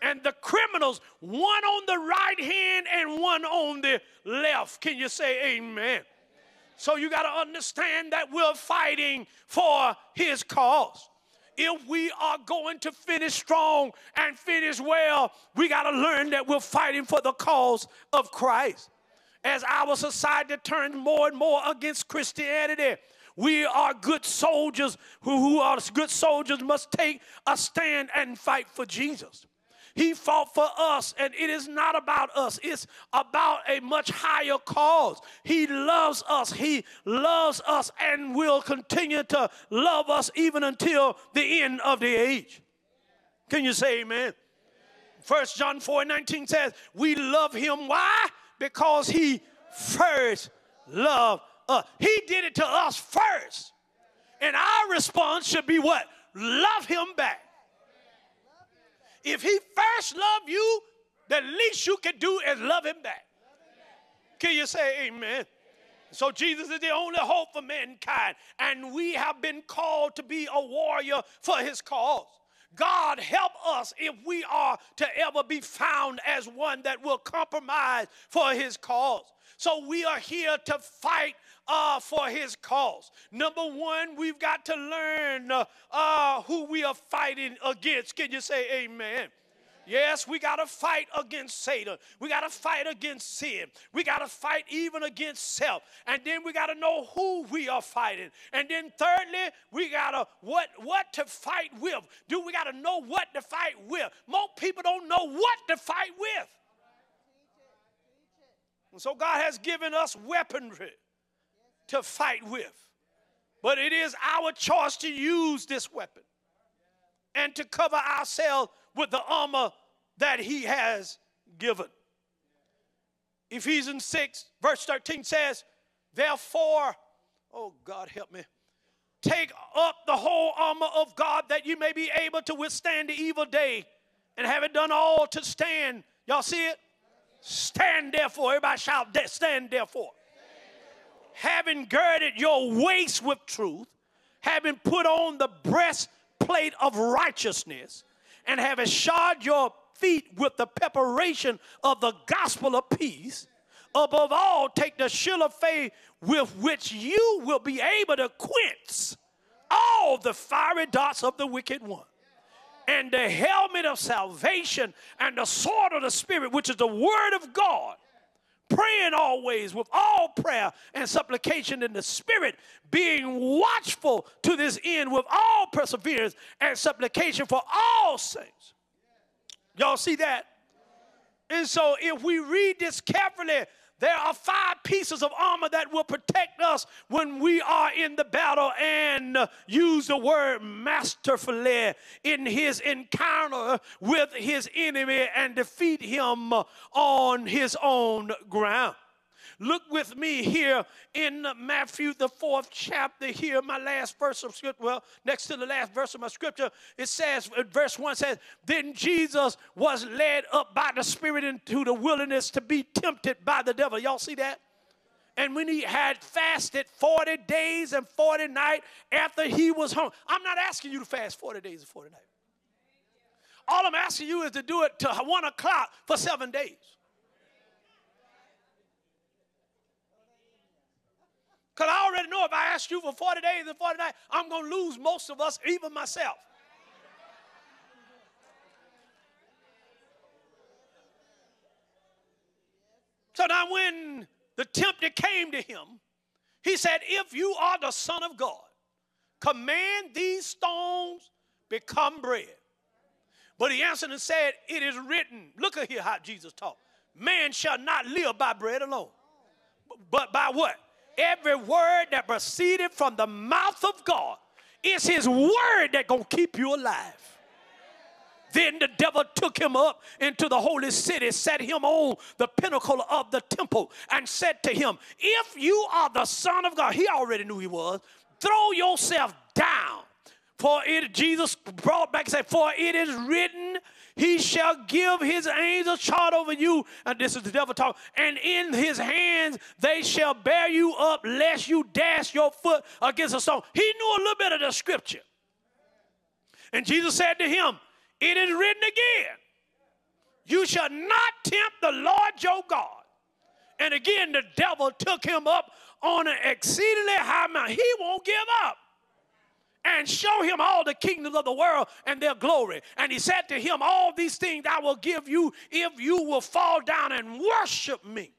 And the criminals, one on the right hand and one on the left. Can you say amen? So you got to understand that we're fighting for his cause if we are going to finish strong and finish well, we got to learn that we're fighting for the cause of Christ. As our society turns more and more against Christianity, we are good soldiers who, who are good soldiers must take a stand and fight for Jesus. He fought for us, and it is not about us, it's about a much higher cause. He loves us, He loves us, and will continue to love us even until the end of the age. Can you say amen? First John 4 19 says, We love him. Why? Because he first loved us. He did it to us first. And our response should be what? Love him back. If he first loved you, the least you can do is love him back. Can you say amen? So Jesus is the only hope for mankind, and we have been called to be a warrior for his cause. God help us if we are to ever be found as one that will compromise for his cause. So we are here to fight uh, for his cause. Number one, we've got to learn uh, uh, who we are fighting against. Can you say amen? Yes, we got to fight against Satan. We got to fight against sin. We got to fight even against self. And then we got to know who we are fighting. And then thirdly, we got to what what to fight with. Do we got to know what to fight with? Most people don't know what to fight with. And so God has given us weaponry to fight with. But it is our choice to use this weapon and to cover ourselves with the armor that He has given. Ephesians 6, verse 13 says, Therefore, oh God, help me. Take up the whole armor of God that you may be able to withstand the evil day and have it done all to stand. Y'all see it? Stand therefore. Everybody shout, stand therefore having girded your waist with truth, having put on the breastplate of righteousness, and having shod your feet with the preparation of the gospel of peace. Above all, take the shield of faith with which you will be able to quench all the fiery darts of the wicked one. And the helmet of salvation and the sword of the Spirit, which is the word of God praying always with all prayer and supplication in the Spirit, being watchful to this end with all perseverance and supplication for all saints. Y'all see that? And so, if we read this carefully, there are five pieces of armor that will protect us when we are in the battle and use the word masterfully in his encounter with his enemy and defeat him on his own ground. Look with me here in Matthew, the fourth chapter, here, my last verse of scripture. Well, next to the last verse of my scripture, it says, uh, verse 1 says, Then Jesus was led up by the Spirit into the wilderness to be tempted by the devil. Y'all see that? And when he had fasted 40 days and 40 nights after he was home, I'm not asking you to fast 40 days and 40 nights. All I'm asking you is to do it to one o'clock for seven days. Because I already know if I ask you for 40 days and 40 nights, I'm going to lose most of us, even myself. So now, when the tempter came to him, he said, If you are the Son of God, command these stones become bread. But he answered and said, It is written. Look at here how Jesus talked. Man shall not live by bread alone, but by what? Every word that proceeded from the mouth of God. is his word that gonna keep you alive. Then the devil took him up into the holy city, set him on the pinnacle of the temple, and said to him, If you are the Son of God, he already knew he was, throw yourself down. For it, Jesus brought back and said, For it is written, He shall give his angels charge over you. And this is the devil talk. And in his hands they shall bear you up, lest you dash your foot against a stone. He knew a little bit of the scripture. And Jesus said to him, it is written again, You shall not tempt the Lord your God. And again, the devil took him up on an exceedingly high mountain. He won't give up. And show him all the kingdoms of the world and their glory. And he said to him, All these things I will give you if you will fall down and worship me.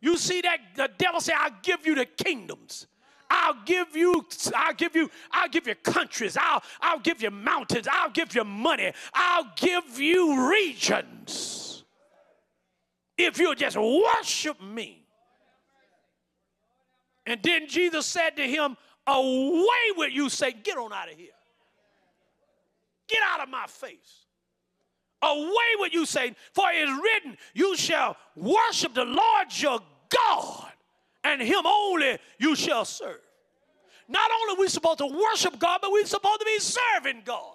You see that the devil said, I'll give you the kingdoms. I'll give you, I'll give you, I'll give you countries. I'll, I'll give you mountains. I'll give you money. I'll give you regions. If you'll just worship me. And then Jesus said to him, Away with you, say, get on out of here. Get out of my face. Away with you, Satan, for it is written, You shall worship the Lord your God and him only you shall serve. Not only are we supposed to worship God, but we're supposed to be serving God.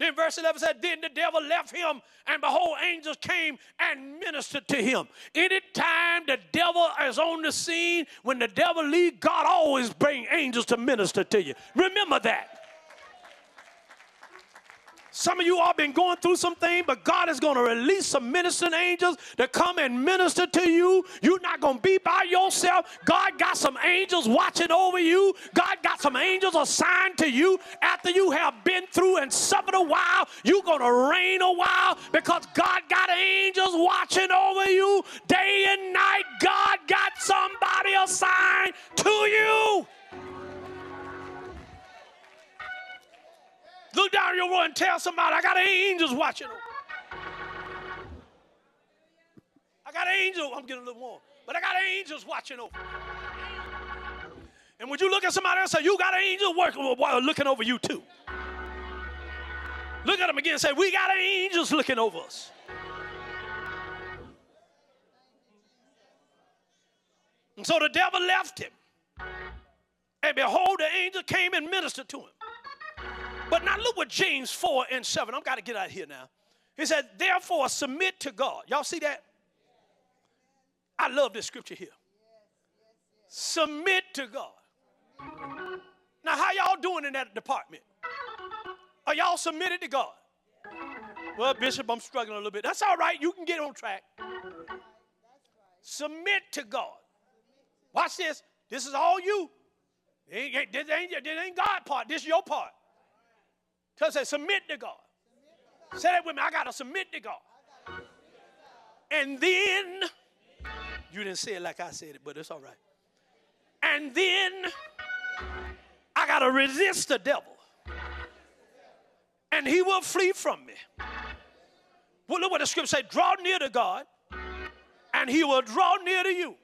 Then verse 11 said, Then the devil left him, and behold, angels came and ministered to him. Anytime the devil is on the scene, when the devil leaves, God always bring angels to minister to you. Remember that. Some of you all been going through something, but God is going to release some ministering angels to come and minister to you. You're not going to be by yourself. God got some angels watching over you. God got some angels assigned to you. After you have been through and suffered a while, you're going to reign a while because God got angels watching over you day and night. God got somebody assigned to you. Look down your road and tell somebody, I got angels watching over. I got angels. I'm getting a little warm, but I got angels watching over. And would you look at somebody else and say, You got angels working, while looking over you too? Look at them again and say, We got angels looking over us. And so the devil left him. And behold, the angel came and ministered to him. But now look what James 4 and 7. I've got to get out of here now. He said, therefore submit to God. Y'all see that? I love this scripture here. Submit to God. Now, how y'all doing in that department? Are y'all submitted to God? Well, Bishop, I'm struggling a little bit. That's all right. You can get on track. Submit to God. Watch this. This is all you. This ain't, this ain't, this ain't God part. This is your part. Tell say, submit to God. Say that with me. I got to submit to God. And then, you didn't say it like I said it, but it's all right. And then, I got to resist the devil. And he will flee from me. Well, look what the scripture says draw near to God, and he will draw near to you.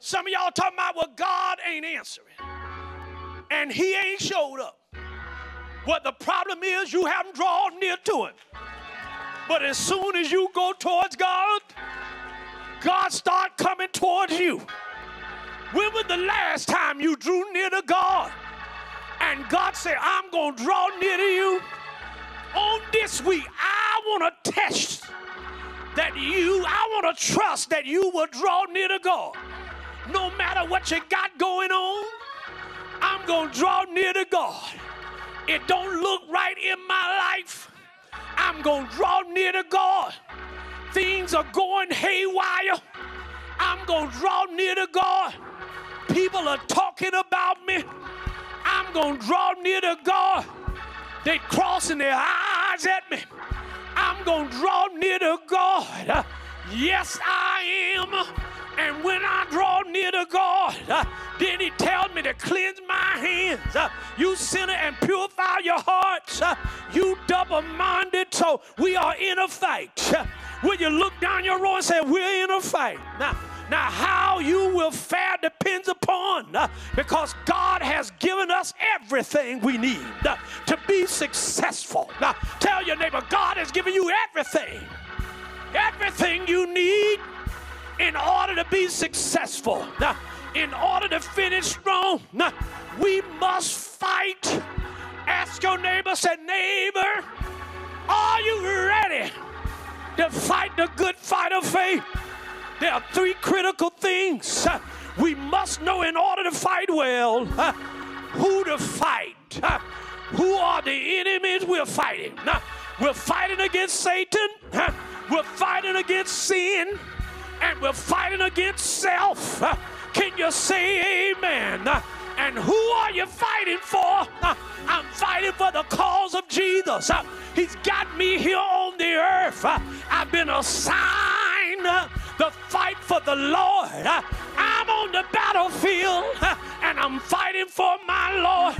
Some of y'all talking about, well, God ain't answering, and he ain't showed up. What the problem is, you haven't drawn near to it. But as soon as you go towards God, God start coming towards you. When was the last time you drew near to God? And God said, I'm going to draw near to you. On this week, I want to test that you, I want to trust that you will draw near to God. No matter what you got going on, I'm going to draw near to God it don't look right in my life, I'm going to draw near to God. Things are going haywire. I'm going to draw near to God. People are talking about me. I'm going to draw near to God. They crossing their eyes at me. I'm going to draw near to God. Yes, I am. And when I draw near to God, then He tells me to cleanse my hands, uh, you sinner, and purify your hearts, uh, you double minded. So we are in a fight. Uh, will you look down your row and say, We're in a fight? Now, now, how you will fare depends upon uh, because God has given us everything we need uh, to be successful. Now, tell your neighbor, God has given you everything, everything you need in order to be successful. Now, in order to finish strong, we must fight. Ask your neighbor, say, neighbor, are you ready to fight the good fight of faith? There are three critical things we must know in order to fight well who to fight, who are the enemies we're fighting. We're fighting against Satan, we're fighting against sin, and we're fighting against self. (laughs) Can you say amen? And who are you fighting for? (laughs) I'm fighting for the cause of Jesus. (laughs) He's got me here on the earth. I've been assigned the fight for the Lord. I'm on the battlefield and I'm fighting for my Lord.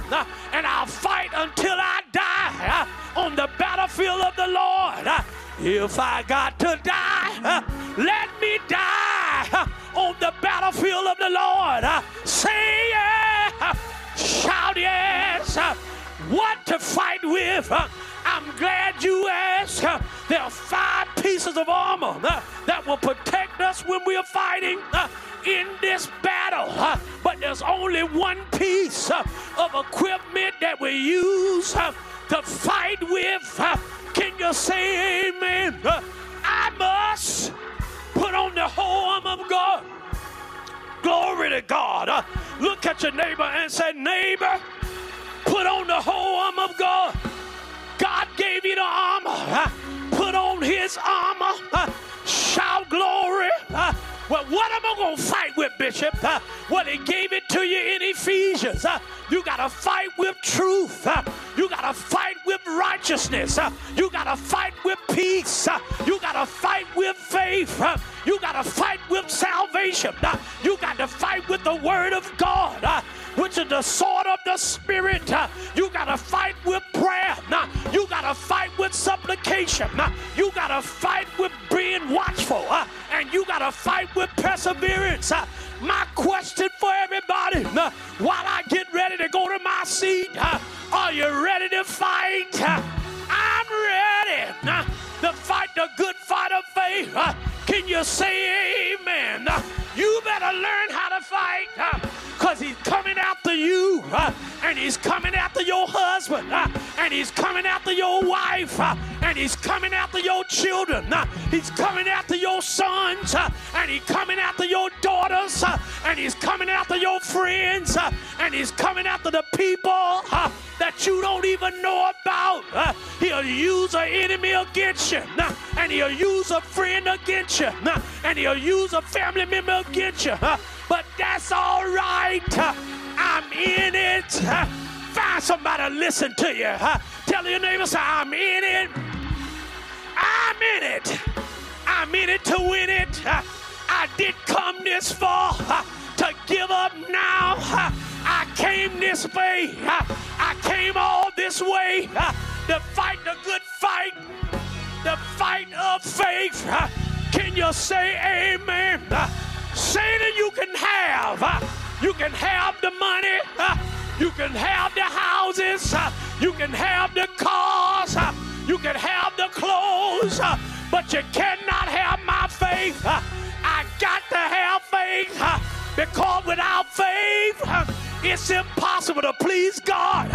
And I'll fight until I die on the battlefield of the Lord. If I got to die, let me die on the battlefield of the Lord. Say yes, shout yes. What to fight with? I'm glad you asked. There are five pieces of armor that will protect us when we are fighting in this battle. But there's only one piece of equipment that we use to fight with. Can you say amen? Uh, I must put on the whole armor of God. Glory to God. Uh, look at your neighbor and say, neighbor, put on the whole Well, what am I going to fight with, Bishop? Well, he gave it to you in Ephesians. You got to fight with truth. You got to fight with righteousness. You got to fight with peace. You got to fight with faith. You got to fight with salvation. You got to fight with the word of God which is the sword of the Spirit. Uh, you got to fight with prayer. Now, you got to fight with supplication. Now, you got to fight with being watchful. Uh, and you got to fight with perseverance. Uh, my question for everybody while I get ready to go to my seat are you ready to fight? I'm ready uh, to fight the good fight of faith. Uh, can you say amen? Uh, you better learn how to fight because he's coming after you uh, and he's coming after your husband uh, and he's coming after your wife uh, and he's coming after your children. Uh, he's coming after your sons uh, and he's coming after your daughters uh, and he's coming after your friends and he's coming after the people that you don't even know about. he'll use an enemy against you and he'll use a friend against you and he'll use a family member against you but that's all right. I'm in it. Find somebody to listen to you. Tell your neighbors, I'm in it. I'm in it. I'm in it to win it. I did come this far to give up now. I came this way. I came all this way to fight the good fight, the fight of faith. Can you say amen? Satan, you can have. You can have the money. You can have the houses. You can have the cars. You can have the clothes. But you cannot have my faith. I got to have faith because without faith, it's impossible to please God.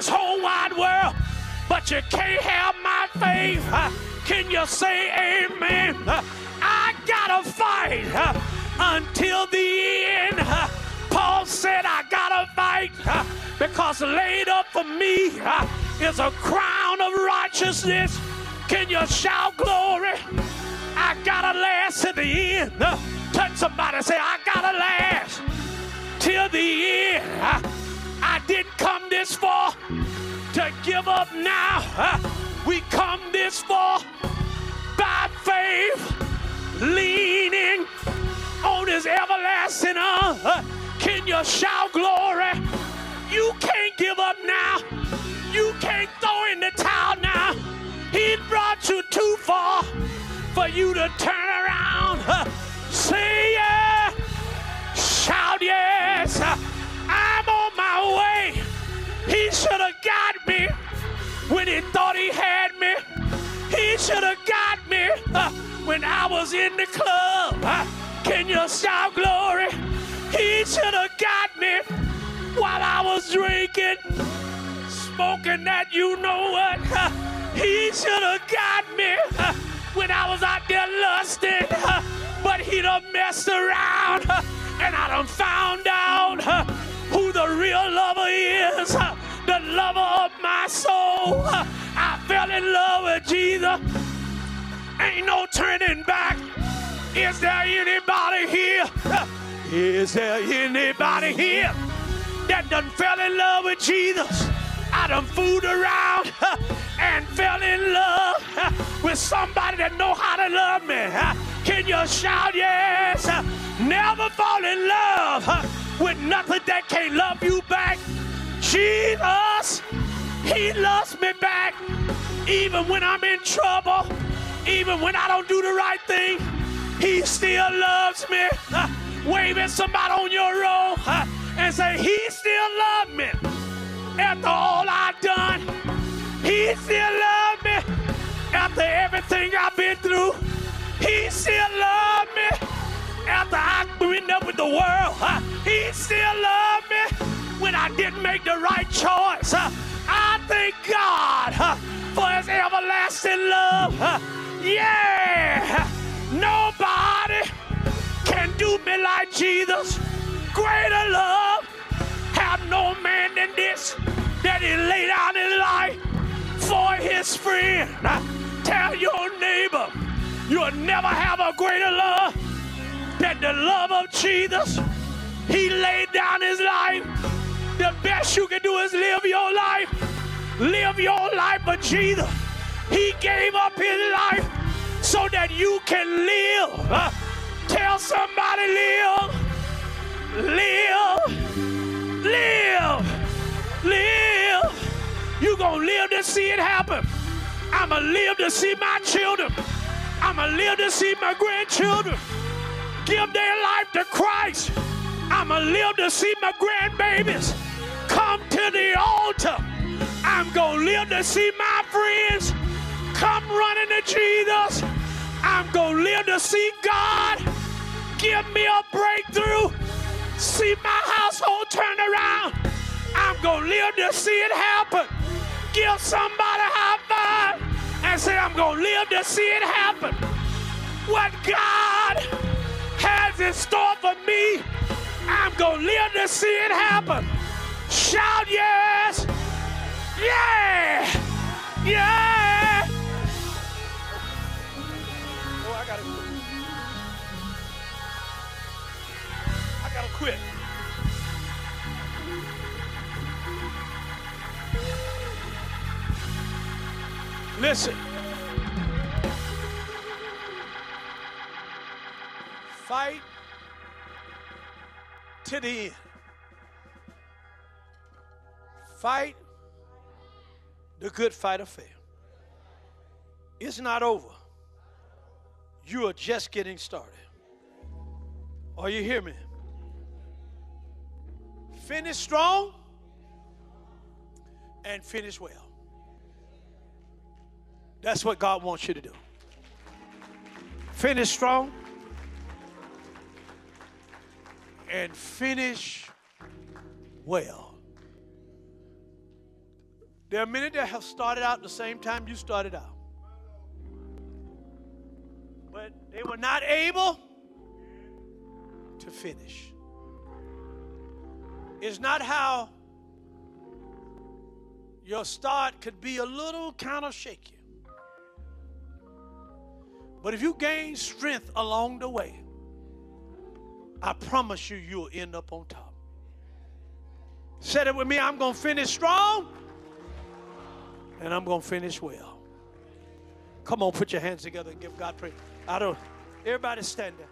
This whole wide world, but you can't have my faith. Uh, can you say amen? Uh, I gotta fight uh, until the end. Paul said, I gotta fight because laid up for me is a crown of righteousness. Can you shout glory? I gotta last to the end. Touch somebody, say, I gotta last till the end. I, didn't come this far to give up now. We come this far by faith, leaning on his everlasting arm. Can you shout glory? You can't give up now. You can't throw in the towel now. He brought you too far for you to turn around. Uh, say yeah. Shout yes. I'm on my way. He should have got me when he thought he had me. He should have got me uh, when I was in the club. Uh, can you shout glory? He should have got me while I was drinking, smoking that you know what. Uh, he should have got me uh, when I was out there lusting, uh, but he done messed around uh, and I done found out who the real lover is, the lover of my soul. I fell in love with Jesus. Ain't no turning back. Is there anybody here? Is there anybody here that done fell in love with Jesus? I done fooled around and fell in love with somebody that know how to love me. Can you shout yes? Never fall in love with nothing that can't love you back. Jesus, He loves me back even when I'm in trouble, even when I don't do the right thing. He still loves me. Uh, wave at somebody on your road uh, and say, He still loves me. After all I've done, He still loves me. After everything I've been through, He still loves me. After I've been up with the world, He still loved me. When I didn't make the right choice, I thank God for His everlasting love. Yeah. Nobody can do me like Jesus. Greater love have no man than this that he laid down his life for his friend. Tell your neighbor you'll never have a greater love than the love of Jesus. He laid down his life. The best you can do is live your life. Live your life for Jesus. He gave up his life so that you can live. Uh, tell somebody, live, live, live, live. You gonna live to see it happen. I'ma live to see my children. I'ma live to see my grandchildren give their life to Christ. I'ma live to see my grandbabies come to the altar. I'm gonna live to see my friends come running to Jesus. I'm going to live to see God give me a breakthrough, see my household turn around. I'm going to live to see it happen. Give somebody a high five and say, I'm going to live to see it happen. What God in store for me, I'm to live to see it happen. Shout yes. Yeah. Yeah. Oh, I gotta quit. I gotta quit. Listen. Fight to the end. Fight the good fight of faith. It's not over. You are just getting started. Are you hear me? Finish strong and finish well. That's what God wants you to do. Finish strong and finish well. There are many that have started out the same time you started out. But they were not able to finish. It's not how your start could be a little kind of shaky. But if you gain strength along the way, I promise you, you'll end up on top. Said it with me. I'm going to finish strong and I'm going to finish well. Come on, put your hands together and give God praise. I don't, everybody stand there.